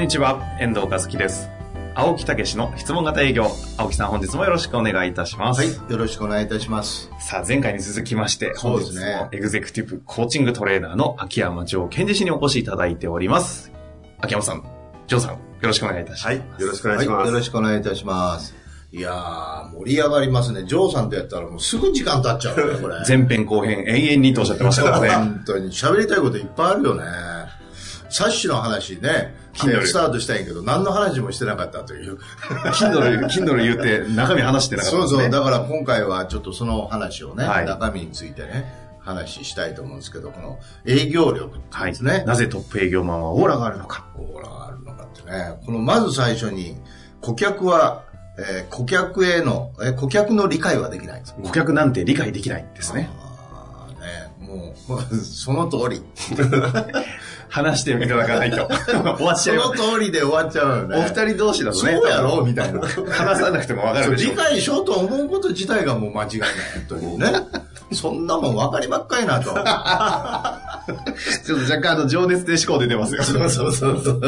んにちは、遠藤和樹です。青木武の質問型営業。青木さん本日もよろしくお願いいたします。はい、よろしくお願いいたします。さあ、前回に続きまして、そうですね本日もエグゼクティブコーチングトレーナーの秋山城健二氏にお越しいただいております。秋山さん、城さん、よろしくお願いいたします。はい、よろしくお願いします。はい、よろしくお願いいたします。いやー、盛り上がりますね。ジョーさんとやったらもうすぐ時間経っちゃうね、これ。前編後編永遠にとおっしゃってましたからね。本当に喋りたいこといっぱいあるよね。サッシの話ね、スタートしたんやけど、何の話もしてなかったという。Kindle、Kindle 言って中身話してなかったですね。そうそう、だから今回はちょっとその話をね、はい中身についてね、話したいと思うんですけど、この営業力っていうんはいですね。なぜトップ営業マンはオーラがあるのか。オーラがあるのかってね。このまず最初に、顧客は、えー顧客への、えー顧客の理解はできないんです。顧客なんて理解できないんですね。あーね、もう、その通り。話していただかないと。終わっちそゃいます。の通りで終わっちゃうよね。お二人同士だとね。そうやろ？みたいな。話さなくてもわかるでしょ理。解しようと思うこと自体がもう間違いない。本当にね。そんなもん分かりばっかりなと。ちょっと若干あの情熱で思考出てますよ。そうそうそうそう。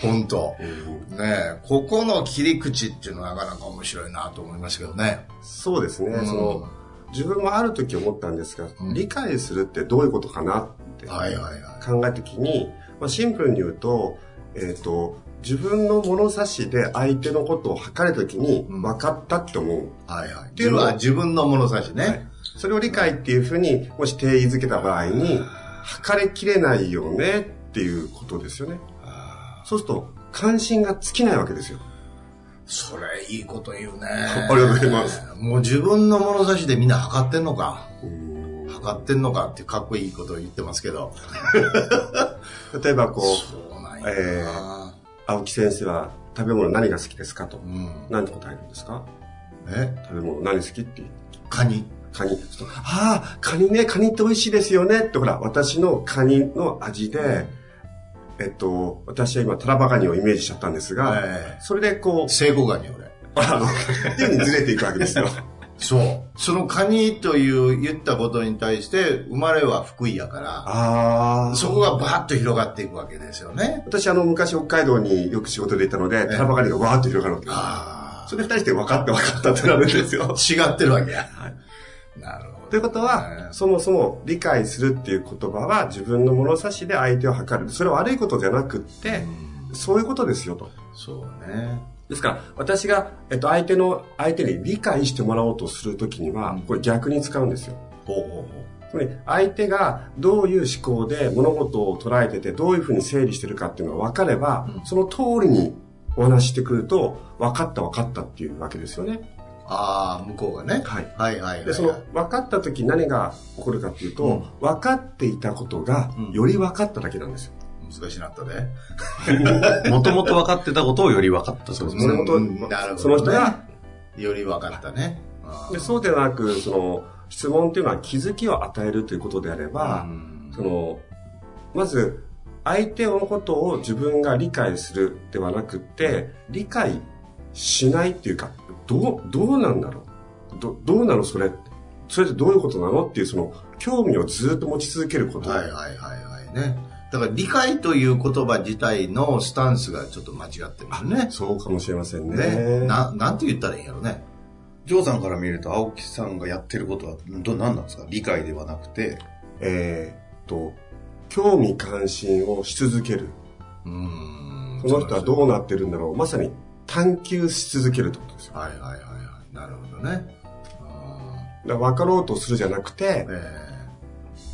本当。ねえここの切り口っていうのはなかなか面白いなと思いますけどね。そうですね、うんその、自分もある時思ったんですが、うん理解するってどういうことかなって考はいはいはい。えた時に、まあ、シンプルに言うと、えっ、と、自分の物差しで相手のことを測るときにうん分かったって思う。はいはい。ていうのは自分は自分の物差しね。はいそれを理解っていうふうに、もし定義づけた場合に、測りきれないよねっていうことですよね。そうすると、関心が尽きないわけですよ。それいいこと言うね。ありがとうございます。もう自分の物差しでみんな測ってんのか。うん測ってんのかってかっこいいことを言ってますけど。例えばこう、そう。え青木先生は食べ物何が好きですかと。うん。何て答えるんですか？え？食べ物何好きってカニ。カニ。ああ、カニね、カニって美味しいですよねって、ほら、私のカニの味で、えっと、私は今、タラバガニをイメージしちゃったんですが、えそれでこう、聖子ガニ俺。あの、っていうふうにずれていくわけですよ。そう。そのカニという言ったことに対して、生まれは福井やから、あそこがバーッと広がっていくわけですよね。私、あの、昔北海道によく仕事で行ったので、タラバガニがわーっと広がるわけです。あそれで二人して分かった分かったってなるんですよ。あ。違ってるわけや。はいなるほど。ということは、ねそもそも理解するっていう言葉は自分の物差しで相手を測る。それは悪いことじゃなくって、うんそういうことですよと。そうね。ですから、私が、えっと、相手の、相手に理解してもらおうとするときにはうん、これ逆に使うんですよ。ほうほうほつまり、相手がどういう思考で物事を捉えてて、どういうふうに整理してるかっていうのが分かれば、うんその通りにお話ししてくると、分かった分かったっていうわけですよね。う。ああ、向こうがね。はい。はいはいはいはい。で、その、分かった時何が起こるかっていうと、うん分かっていたことがうん、より分かっただけなんですよ。難しいなったで。もともと分かってたことをより分かったそうですね。もとうんなるほどねその人が、より分かったね。でそうではなく、その、質問っていうのは気づきを与えるということであれば、うんその、まず、相手のことを自分が理解するではなくって、理解しないっていうか、どう、どうなんだろう？ど、どうなの？それそれってどういうことなの？っていう、その、興味をずっと持ち続けること。はいはいはいはいね。だから理解という言葉自体のスタンスがちょっと間違ってるんですね。そうかもしれませんね。ね。な、なんて言ったらいいんやろね。ジョーさんから見ると青木さんがやってることはど何なんですか？理解ではなくて。えーっと、興味関心をし続ける。うーん。この人はどうなってるんだろう。まさに探求し続けるってことですよ。はいはいはいはい。なるほどね。あだから分かろうとするじゃなくてー、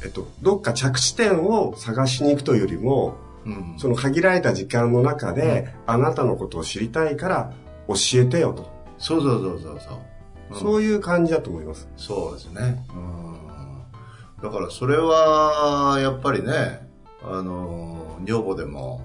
ええっと、どっか着地点を探しに行くというよりも、えうん。その限られた時間の中で、あなたのことを知りたいから教えてよと。そうそうそうそうそう。うんそういう感じだと思います。そうですね。うん。だからそれは、やっぱりね、あの、女房でも、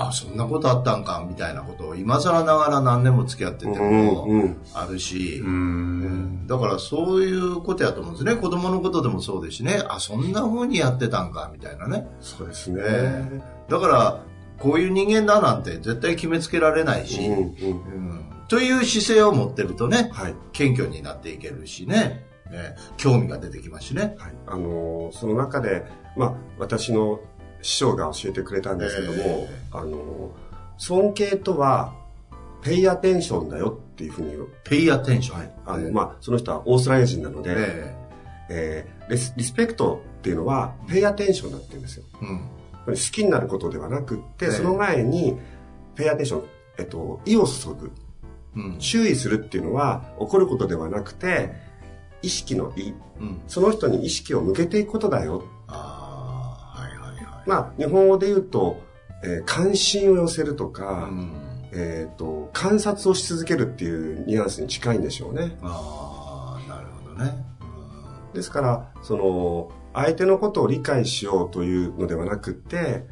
あそんなことあったんか、みたいなことを今更ながら何年も付き合っててもうんうんあるし、うん。だからそういうことやと思うんですね。子供のことでもそうですしね。あ、そんな風にやってたんか、みたいなね。そうですね。えだから、こういう人間だなんて絶対決めつけられないし、うんうんうんという姿勢を持ってるとね、はい。謙虚になっていけるしね、ね興味が出てきますしね。はい。あのーその中で、まあ、私の師匠が教えてくれたんですけども、えあのー尊敬とは、ペイアテンションだよっていうふうに言う。ペイアテンション。はい。あの、ねまあ、その人はオーストラリア人なので、ええーリスリスペクトっていうのは、ペイアテンションだって言うんですよ。えうん。好きになることではなくって、ええその前に、ペイアテンション、えっと、意を注ぐ。うん。注意するっていうのは、起こることではなくて、意識の意。うん。その人に意識を向けていくことだよ。まあ、日本語で言うと、えー関心を寄せるとか、うん。えっ、と、観察をし続けるっていうニュアンスに近いんでしょうね。ああ、なるほどね。ですから、その、相手のことを理解しようというのではなくって、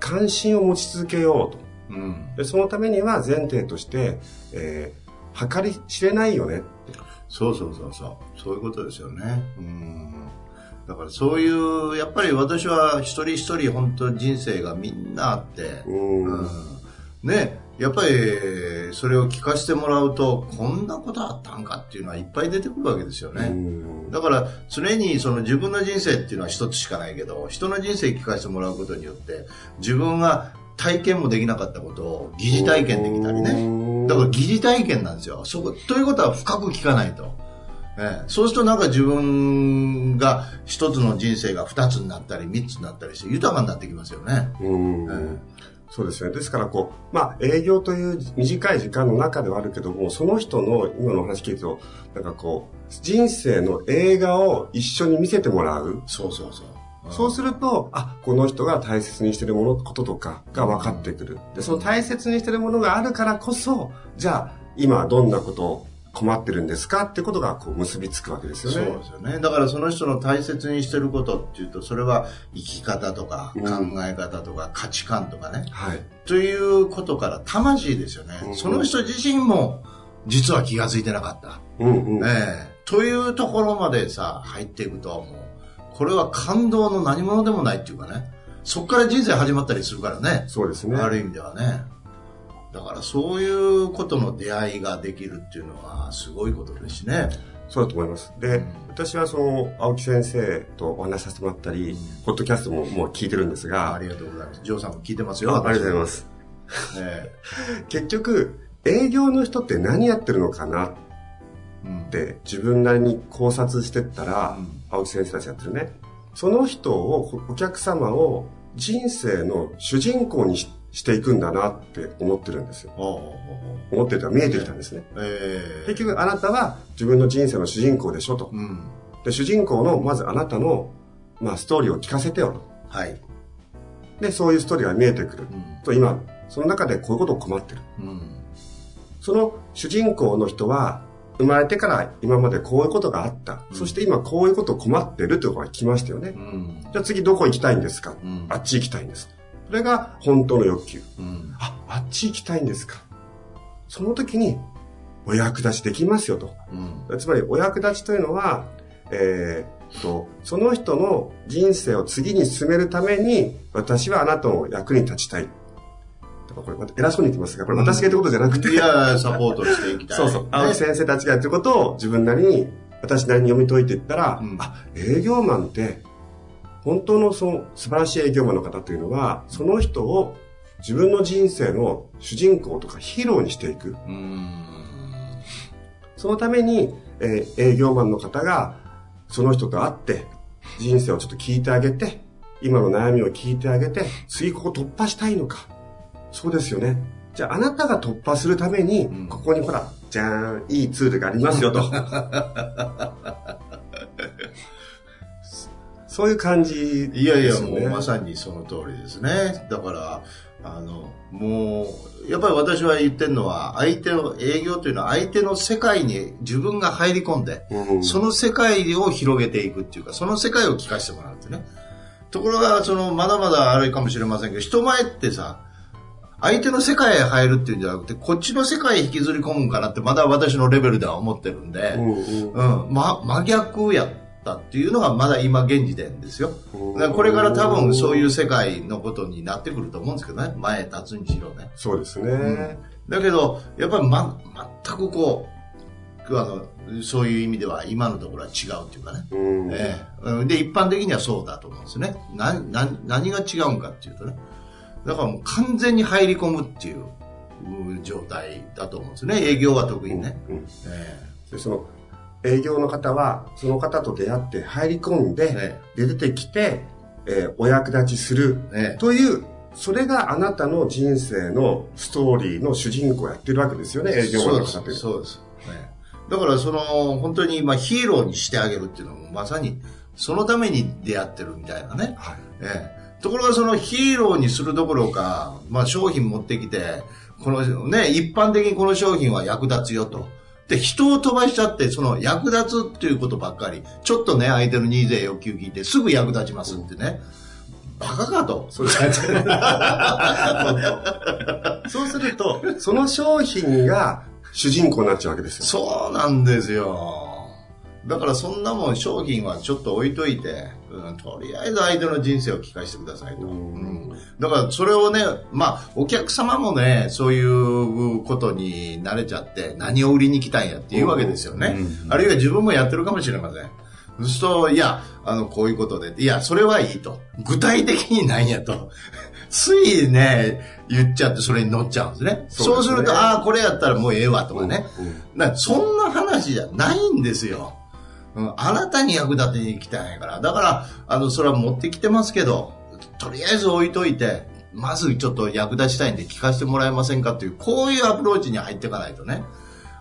関心を持ち続けようと。うん。うん。でそのためには前提として、えー、計り知れないよね。そうそうそうそう。そういうことですよね。うん。だからそういう、やっぱり私は一人一人本当人生がみんなあって、うん。うんね、やっぱりそれを聞かせてもらうと、こんなことあったんかっていうのはいっぱい出てくるわけですようね。んだから常にその自分の人生っていうのは一つしかないけど、人の人生聞かせてもらうことによって、自分が体験もできなかったことを疑似体験できたりね。だから疑似体験なんですよ。そこ、ということは深く聞かないと。ええ、そうするとなんか自分が一つの人生が二つになったり三つになったりして豊かになってきますよね。うんえそうですね。ですから、こう、まあ、営業という短い時間の中ではあるけども、その人の今のお話聞いると、なんかこう、人生の映画を一緒に見せてもらう。そうそうそう。そうすると、あ、この人が大切にしてるもの、こととかが分かってくる。で、その大切にしてるものがあるからこそ、じゃあ、今どんなことを困ってるんですかってことがこう結びつくわけですよね。そうですよね。だからその人の大切にしてることっていうと、それは生き方とかうん考え方とか価値観とかね。はい。ということから魂ですよね。うんその人自身も実は気が付いてなかった。うんうん。ええというところまでさ、入っていくと、もう、これは感動の何者でもないっていうかね。そこから人生始まったりするからね。そうですね。ある意味ではね。だからそういうことの出会いができるっていうのはすごいことですしね。そうだと思います。で、うん私はその、青木先生とお話しさせてもらったり、ポッドキャストももう聞いてるんですが、ありがとうございます。ジョーさんも聞いてますよ。あありがとうございます。え 結局、営業の人って何やってるのかなっえうんて自分なりに考察してったら、うん青木先生たちやってるね。その人を、お客様を人生の主人公にししていくんだなって思ってるんですよ。思ってたら見えてきたんですね。ええ結局あなたは自分の人生の主人公でしょと。うん。で、主人公のまずあなたの、まあ、ストーリーを聞かせてよと。はい。で、そういうストーリーが見えてくる。うん。と今、その中でこういうことを困ってる。うん。その主人公の人は、生まれてから今までこういうことがあった。うんそして今こういうことを困ってるってところが来ましたよね。うん。じゃあ次どこ行きたいんですか、うんあっち行きたいんです。それが本当の欲求。うん。あ、あっち行きたいんですかその時に、お役立ちできますよと。うん。つまり、お役立ちというのは、えーっと、その人の人生を次に進めるために、私はあなたの役に立ちたい。これ、偉そうに言ってますが、これ私が言ってることじゃなくて、いや、サポートしていきたい。そうそう、青木ね先生たちがやってることを自分なりに、私なりに読み解いていったら、うんあ、営業マンって、本当のその素晴らしい営業マンの方というのは、その人を自分の人生の主人公とかヒーローにしていく。うん。そのために、えー営業マンの方が、その人と会って、人生をちょっと聞いてあげて、今の悩みを聞いてあげて、次ここ突破したいのか。そうですよね。じゃああなたが突破するために、うんここにほら、じゃーん、いいツールがありますよと。そういう感じいやいや。もうまさにその通りですね。だから、あの、もう、やっぱり私は言ってるのは、相手の、営業というのは相手の世界に自分が入り込んで、うんその世界を広げていくっていうか、その世界を聞かせてもらうってね。ところが、その、まだまだあれかもしれませんけど、人前ってさ、相手の世界へ入るっていうんじゃなくて、こっちの世界へ引きずり込むんかなって、まだ私のレベルでは思ってるんで、うんうんうん、ま、真逆やったっていうのがまだ今現時点ですよ。これから多分そういう世界のことになってくると思うんですけどね。前立つにしろね。そうですね。んだけど、やっぱりま、全くこう、あの、そういう意味では今のところは違うっていうかね。うんええうんで、一般的にはそうだと思うんですね。な、な、何が違うんかっていうとね。だからもう完全に入り込むっていううん状態だと思うんですね。営業は特にね。うんえでその営業の方はその方と出会って入り込んで、えで出てきて、えーお役立ちする。ええというそれがあなたの人生のストーリーの主人公をやってるわけですよね。営業の方ってそうです。ええだからその、本当にまあヒーローにしてあげるっていうのもまさにそのために出会ってるみたいなね。はい。ええところがそのヒーローにするどころか、まあ商品持ってきて、このね、一般的にこの商品は役立つよと。で、人を飛ばしちゃって、その役立つっていうことばっかり、ちょっとね、相手のニーズや欲求聞いて、すぐ役立ちますってね。バカかと。そうするとその商品が主人公になっちゃうわけですよそうなんですよ。だからそんなもん商品はちょっと置いといて、うん、とりあえず相手の人生を聞かせてくださいと。うんだからそれをね、まあお客様もね、そういうことに慣れちゃって何を売りに来たんやっていうわけですよね。あるいは自分もやってるかもしれません。そうすると、いや、あの、こういうことで、いや、それはいいと。具体的になんやと。ついね、言っちゃってそれに乗っちゃうんですね。そうねすると、ああ、これやったらもうええわとかね。うんだからそんな話じゃないんですよ。うん、あなたに役立てに来たんやから。だから、あの、それは持ってきてますけど、とりあえず置いといて、まずちょっと役立ちたいんで聞かせてもらえませんかっていう、こういうアプローチに入っていかないとね、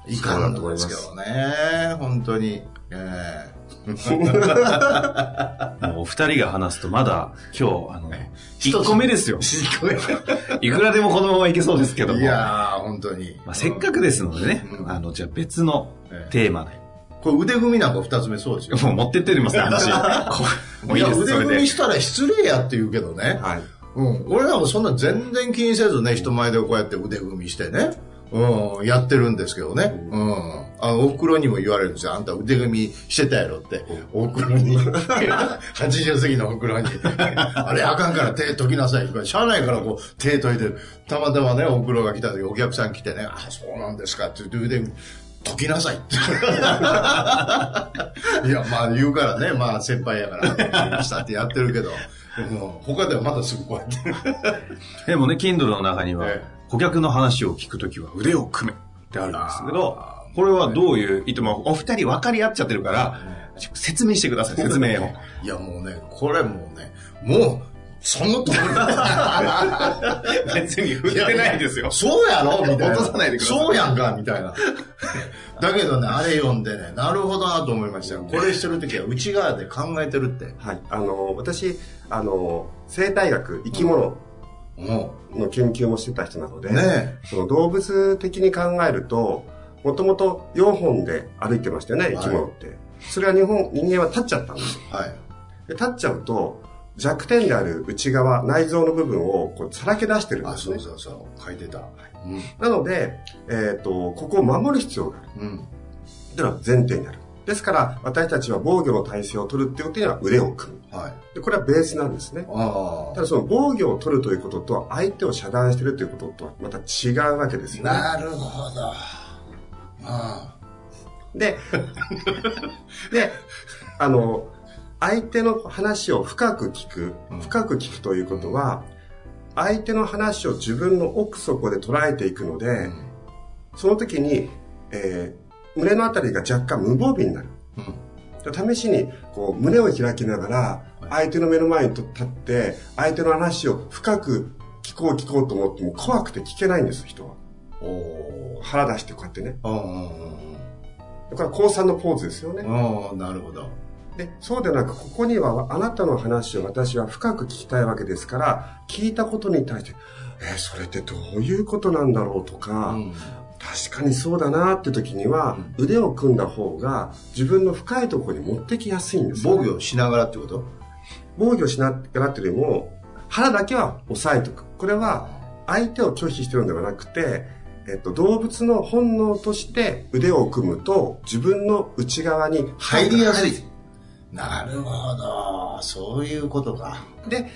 いかんのですけどね。本当に。え もうお二人が話すとまだ今日、あの、1個目ですよ。いくらでもこのままいけそうですけども。えいやー、本当に。まあ、せっかくですのでね、うんあの、じゃあ別のええテーマで。これ腕組みなんか二つ目そうですよ。もう持ってってますね、話。もういいです、や腕。組みしたら失礼やって言うけどね。はいうん。俺らもそんな全然気にせずね、人前でこうやって腕組みしてね。うん、やってるんですけどね。うん。あの、お袋にも言われるんですよ。あんた腕組みしてたやろって。お袋に。80過ぎのお袋に。あれあかんから手解きなさい。しゃあないからこう手解いてる。たまたまね、お袋が来た時お客さん来てね、あ、そうなんですかって言って腕組み。解きなさいって。いや、まあ言うからね、まあ先輩やから、解きましたってやってるけど、うん他ではまだすぐこうやって。でもね、Kindle の中にはえ、顧客の話を聞くときは腕を組めってあるんですけど、これはどういう意図も、お二人分かり合っちゃってるから、説明してください、説明を。いやもうね、これもうね、もう、その通りだ。別に振ってないですよ。そうやろ？みたいな。落とさないでくださいそうやんかみたいな。だけどね、あれ読んでね、なるほどなと思いましたよ。これしてるときは内側で考えてるって。はいあの私あの生態学生き物もの研究もしてた人なので、う、ねその動物的に考えるともともと4本で歩いてましたよね生き物って、それは日本人間は立っちゃったんですよはい。で立っちゃうと弱点である内側内臓の部分をこうさらけ出してるんあ、ですねそうそうそう。書いてた。うん。なので、えっとここを守る必要があるうん。っていうのは前提になるですから私たちは防御の体制を取るっていうことには腕を組むはい。でこれはベースなんですねあただその防御を取るということと相手を遮断してるということとはまた違うわけですあ。よね。なるほど。あで、で、あの、相手の話を深く聞くうん、深く聞くということは、相手の話を自分の奥底で捉えていくのあ。で、その時に、えー胸のあたりが若干無防備になる。うん。試しにこう胸を開きながらはい相手の目の前に立って相手の話を深く聞こう聞こうと思っても怖くて聞けないんです人は。腹出してこうやってねうんうんこれは高3のポーズですよねうん。うん。なるほど。でそうでなくここにはあなたの話を私は深く聞きたいわけですから聞いたことに対してえーそれってどういうことなんだろうとか、うん。確かにそうだなって時には、腕を組んだ方が自分の深いところに持ってきやすいんです防御しながらってこと？防御しなきゃなってるよりも、腹だけは押さえとく。これは、相手を拒否してるのではなくて、えっと、動物の本能として腕を組むと、自分の内側に入りやすい。なるほど。そういうことか。で、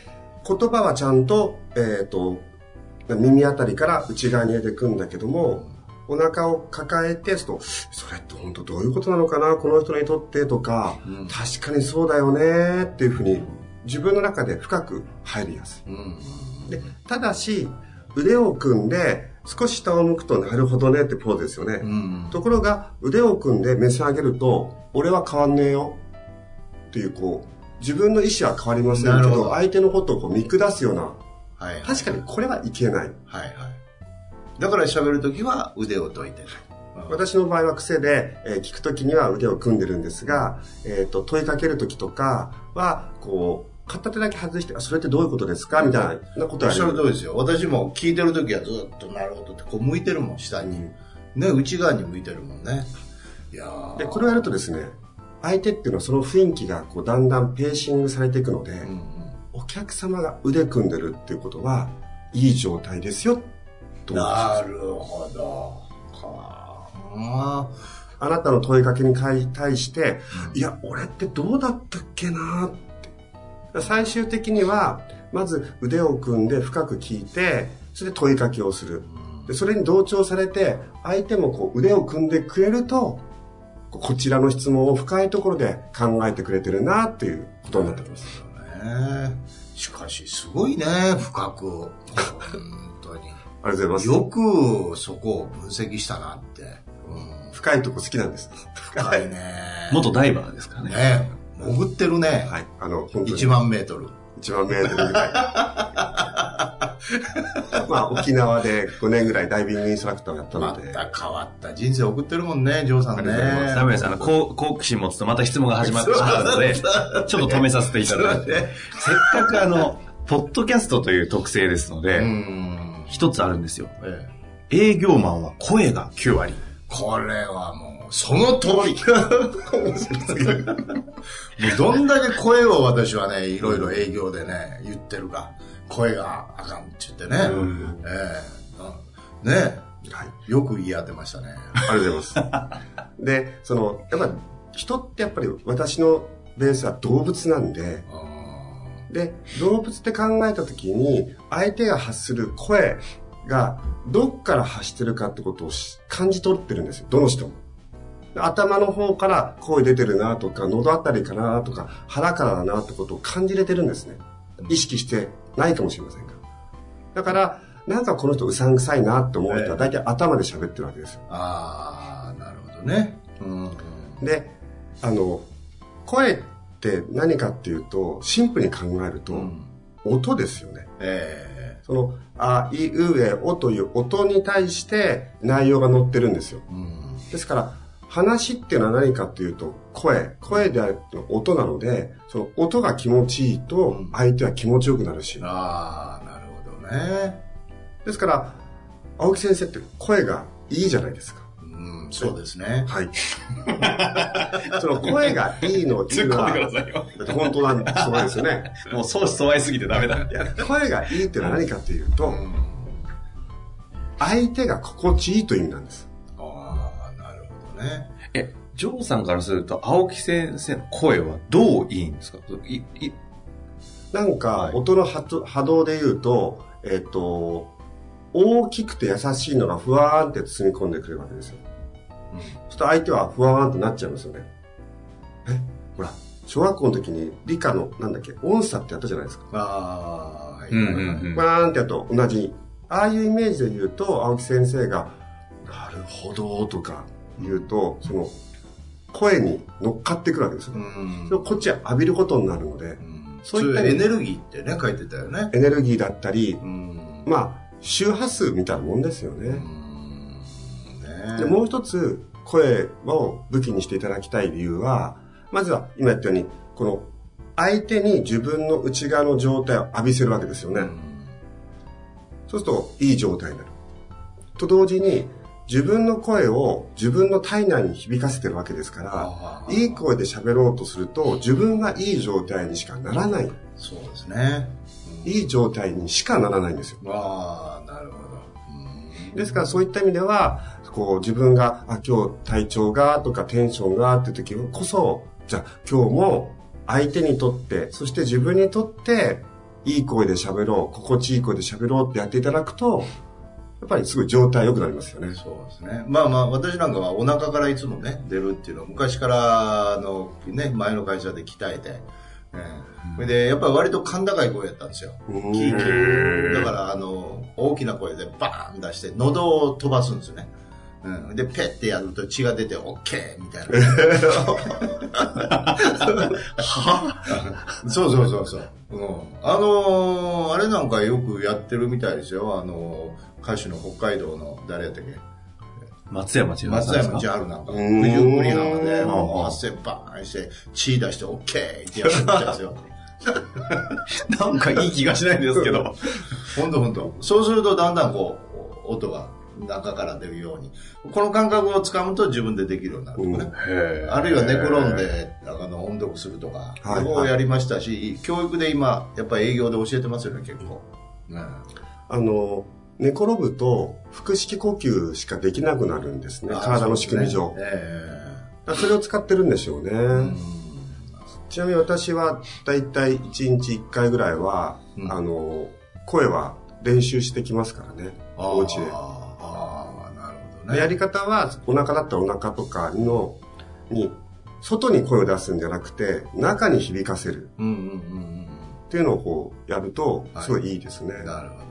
言葉はちゃんと、えっ、と、耳あたりから内側に入れていくんだけども、お腹を抱えて、それって本当どういうことなのかな？この人にとってとか、うん確かにそうだよねっていうふうに自分の中で深く入りやすうん。い。で、ただし、腕を組んで少し下を向くとなるほどねってポーズですよね。うん。ところが腕を組んで目線上げると、俺は変わんねえよっていうこう、自分の意思は変わりませんけど、相手のことをこう見下すような、はいはい。確かにこれはいけない。はいはい。だから喋るときは腕を解いてる。私の場合は癖で、えー聞くときには腕を組んでるんですが、えっ、と、問いかけるときとかは、こう、片手だけ外して、あそれってどういうことですか？みたいなことおっはしゃる通りですよ。私も聞いてるときはずっとなるほどって、こう向いてるもん、下に。ね、内側に向いてるもんね。いやーで、これをやるとですね、相手っていうのはその雰囲気がこうだんだんペーシングされていくので、うんうんお客様が腕組んでるっていうことは、いい状態ですよ、となるほど。はあ。あなたの問いかけに対して、いや、俺ってどうだったっけなって。最終的には、まず腕を組んで深く聞いて、それで問いかけをする。でそれに同調されて、相手もこう腕を組んでくれると、ここちらの質問を深いところで考えてくれてるなっていうことになってきます。ねしかし、すごいね、深く。本当に。ありがとうございます。よくそこを分析したなって。うん、深いとこ好きなんです。深いね。元ダイバーですからね。ね潜ってるね。はい。あの、本当に。1万メートル。1万メートルぐらい。まあ、沖縄で5年ぐらいダイビングインストラクターをやったまので。た変わった人生送ってるもんね、ジョーさんね。ダメです。あの、好好奇心持つとまた質問が始まってしまうので、ちょっと止めさせていただいて。せっかくあの、ポッドキャストという特性ですのうで、ん。一つあるんですよ。ええ営業マンは声が9割。これはもう、その通り。もうどんだけ声を私はね、いろいろ営業でね、言ってるか。声があかんって言ってね。うんええなねはい。よく言い当てましたね。ありがとうございます。で、その、やっぱ人ってやっぱり私のベースは動物なんで、あで、動物って考えた時に、相手が発する声がどっから発してるかってことをし感じ取ってるんですよ。どの人も。頭の方から声出てるなとか、喉あたりかなとか、腹からだなってことを感じれてるんですね。意識してないかもしれませんが。だから、なんかこの人うさんくさいなって思う人は大体頭で喋ってるわけですよ。あー、なるほどね。うん。で、あの、声って何かっていうと、シンプルに考えると、うん音ですよね。えその、あ、い、う、え、おという音に対して内容が載ってるんですよ。えうん。ですから、話っていうのは何かっていうと、声。声である音なので、その音が気持ちいいとうん、相手は気持ちよくなるし。あー、なるほどね。ですから、青木先生って声がいいじゃないですか。うん、そうですね。はい。その声がいいのいいのは、さいよ。だって本当なんそうですよね。もう相思相愛すぎてダメだ。いや、声がいいっていうのは何かっていうと、うん。相手が心地いいという意味なんです。ね。え、ジョーさんからすると、青木先生の声はどういいんですか？い、い、なんか、音の波動で言うと、えっ、と、大きくて優しいのがふわーんって包み込んでくれるわけですよ。そうすると相手はふわーんとなっちゃいますよね。えほら、小学校の時に理科の、なんだっけ、音差ってやったじゃないですか。あー、はい。うんうんうんふ。わーんってやると同じ。ああいうイメージで言うと、青木先生が、なるほど、とか言うと、その、声に乗っかってくるわけですよ。うんそれをこっちは浴びることになるので、うんそいっそうういうエネルギーってね、書いてたよね。エネルギーだったり、うん。まあ、周波数みたいなもんですよね。うんねで、もう一つ、声を武器にしていただきたい理由は、まずは、今言ったように、この、相手に自分の内側の状態を浴びせるわけですよね。うんそうすると、いい状態になる。と同時に、自分の声を自分の体内に響かせてるわけですからいい声で喋ろうとすると、自分がいい状態にしかならない。そうですね。いい状態にしかならないんですよ。ああ、なるほど。うんですからそういった意味では、こう自分が、あ、今日体調がとかテンションがって時こそ、じゃあ今日も相手にとって、そして自分にとって、いい声で喋ろう、心地いい声で喋ろうってやっていただくと、やっぱりすごい状態良くなりますよね。そうですね。まあまあ、私なんかはお腹からいつもね、出るっていうのを昔からのね、前の会社で鍛えて、ええそれで、やっぱり割と甲高い声やったんですよ。うんキーキー。だから、あの、大きな声でバーン出して、喉を飛ばすんですよね。うん、で、ペッてやると血が出て、オッケーみたいな。そうそうそうそう。うん、あのーあれなんかよくやってるみたいですよ。あのー歌手の北海道の誰やったっけ？松山千春さ松山千春なんか、ん九十九里浜で、うんもう汗バーンして、血出して、オッケーってやってるみたいですよ。なんかいい気がしないんですけど。ほんとほんと。そうするとだんだんこう、音が中から出るように。この感覚をつかむと自分でできるようになるとかね。へあるいは寝転んで、あの、音読するとか、はいこうやりましたし、教育で今、やっぱり営業で教えてますよね、結構。うんあの、寝転ぶと腹式呼吸しかできなくなるんですね。体の仕組み上。そねえそれを使ってるんでしょうね。えうんちなみに私はだいたい1日1回ぐらいは、うんあの、声は練習してきますからね。お家で。ね。やり方は、お腹だったらお腹とかの、に、外に声を出すんじゃなくて、中に響かせるうんうんうんっていうのをこうやると、はいすごいいいですね。うん。なるほど。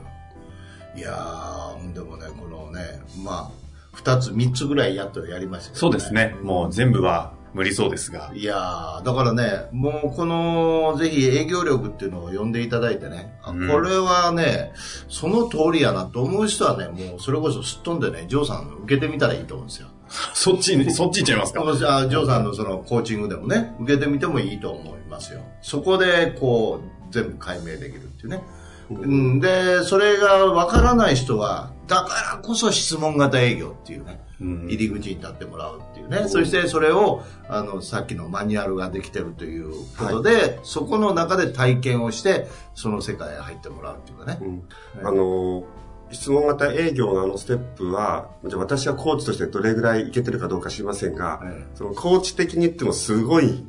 いやー、でもね、このね、まあ、二つ、三つぐらいやっとやりましたけどそうですね。もう全部は無理そうですが。いやー、だからね、もうこの、ぜひ営業力っていうのを呼んでいただいてね、あうんこれはね、その通りやなと思う人はね、もうそれこそすっ飛んでね、ジョーさん受けてみたらいいと思うんですよ。そっちに、そっち行っちゃいますか？私あジョーさんのそのコーチングでもね、受けてみてもいいと思いますよ。そこでこう、全部解明できるっていうね。うん、で、それがわからない人は、だからこそ質問型営業っていうね、うん入り口に立ってもらうっていうね、そしてそれを、あの、さっきのマニュアルができてるということで、そこの中で体験をして、その世界へ入ってもらうっていうかね。うんあの、質問型営業のあのステップは、じゃあ私はコーチとしてどれぐらいいけてるかどうか知りませんが、えそのコーチ的に言ってもすごい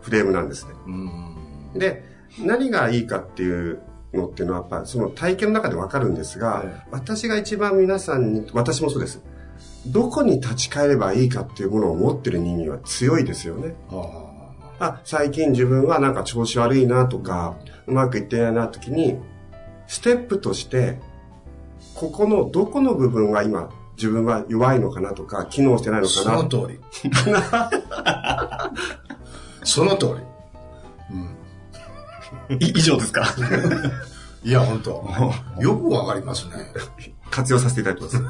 フレームなんですね。うん。で、何がいいかっていうのっていうのは、やっぱその体験の中でわかるんですが、え私が一番皆さんに、私もそうです。どこに立ち返ればいいかっていうものを持ってる人間は強いですよね。ああ、最近自分はなんか調子悪いなとか、うまくいってないな時に、ステップとして、ここのどこの部分が今自分は弱いのかなとか、機能してないのかそなの通り。その通り。い以上ですか？いや、本当よくわかりますね。活用させていただいてます。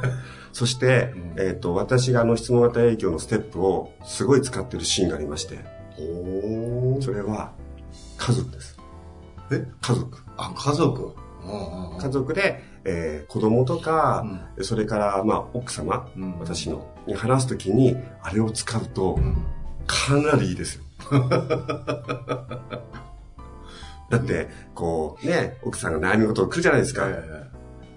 そして、うんえっ、と、私があの質問型営業のステップをすごい使ってるシーンがありまして、おそれは家族です。え？家族。あ、家族。家族で、えー子供とか、うそれから、まあ、奥様、うん私の、に話すときに、あれを使うと、かなりいいですよ。だって、こう、ね、奥さんが悩み事を来るじゃないですか。え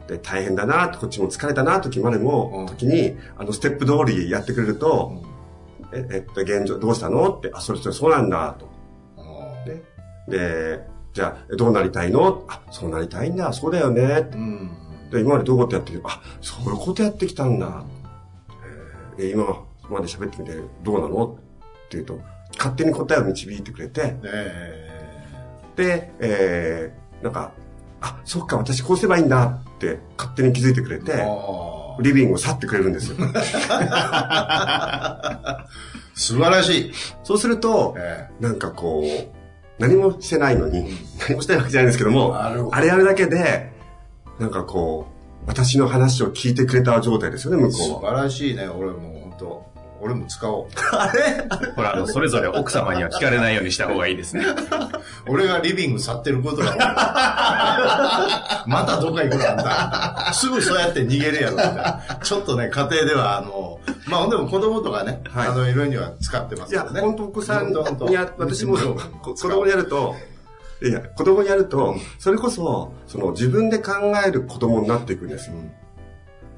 で、大変だな、こっちも疲れたな、時までも、うん。時に、あの、ステップ通りやってくれるえと、え、えっと、現状、どうしたの？って、あ、それそれそうなんだ、と。で、じゃあ、どうなりたいの？あ、そうなりたいんだ、そうだよね。ーうん。で、今までどういうことやってきた？あ、そういうことやってきたんだ。えー今まで喋ってみてどうなの？って言うと、勝手に答えを導いてくれて、えで、えー、なんか、あ、そっか、私こうすればいいんだって勝手に気づいてくれえて、あリビングを去ってくれるんですよ。あ 素晴らしい。そうすると、えなんかこう、何もしてないのに、何もしてないわけじゃないんですけども、あれやるだけで、なんかこう、私の話を聞いてくれた状態ですよね、向こうは。晴らしいね、俺もう本当俺も使おう。あれ？ほら、それぞれ奥様には聞かれないようにした方がいいですね。俺がリビング去ってることだまたどっか行くなんだ。すぐそうやって逃げるやろみたいな。ちょっとね、家庭では、あの、まあ、でも子供とかね、はいあの、いろいろには使ってますいや、けどね。本当お子さんにや、私も子供にやると、いや、子供にやると、それこそ、その自分で考える子供になっていくんですよ。うん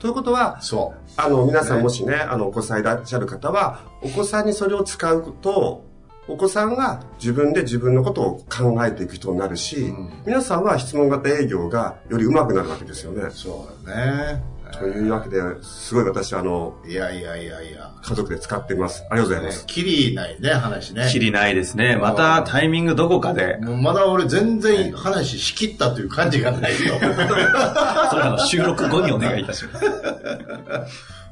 ということは、そあの、皆さんもしね、あの、お子さんいらっしゃる方は、お子さんにそれを使うと、お子さんが自分で自分のことを考えていく人になるし、うん皆さんは質問型営業がより上手くなるわけですよねう。。そうだね。というわけで、すごい私、あの、いやいやいやいや。家族で使っています。ありがとうございます。きりないね、話ね。きりないですね。またタイミングどこかで、まだ俺全然話しきったという感じがないよ。それあの収録後にお願いいたします。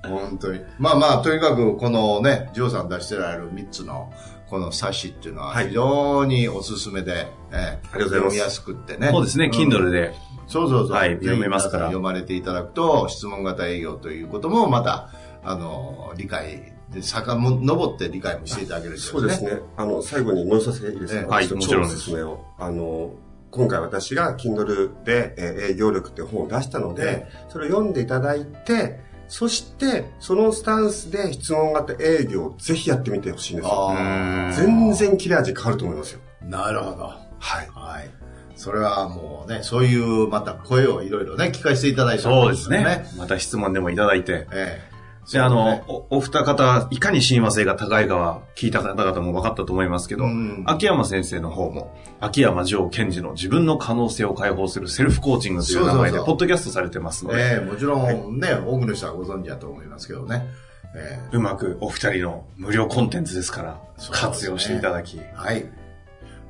本当に。まあまあ、とにかくこのね、ジョーさん出してられる3つのこの冊子っていうのははい非常におすすめで、ええありがとうございます読みやすくってね。そうですね、ん Kindle で。そうそうそう。はい読めますから読まれていただくと、質問型営業ということもまた、あの、理解で、坂も登って理解もしていただけるといそうです。ね。あの、最後に申しさせていいですか、ええはいもちろんです超おすすめを。あの、今回私が Kindle で、えー営業力って本を出したので、えそれを読んでいただいて、そして、そのスタンスで質問型営業をぜひやってみてほしいんですよ。あ全然切れ味変わると思いますよ。あ、なるほど。はい。はい。それはもうね、そういうまた声をいろいろね、聞かせていただいてそうですね。。また質問でもいただいて。ええ。で、あの、おお二方、いかに親和性が高いかは聞いた方々も分かったと思いますけど、うん秋山先生の方も、秋山城賢治の自分の可能性を解放するセルフコーチングという名前で、ポッドキャストされてますので、ええもちろんね、多くの人はご存知だと思いますけどね。えうまくお二人の無料コンテンツですから、活用していただき、えはい。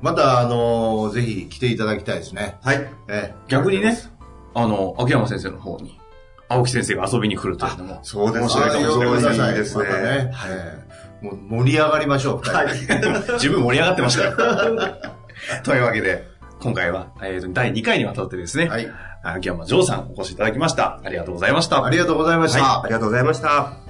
また、あのぜひ来ていただきたいですね。はい。え逆にね、あの、秋山先生の方に、青木先生が遊びに来るというのも、そうですね。え面白いかもしれまですね。またね。ええもう盛り上がりましょう、二人 で十分盛り上がってましたよ。というわけで、今回は、えーと、第2回にわたってですね、はい。秋山城さんお越しいただきました。ありがとうございました。ありがとうございました。はい。ありがとうございました。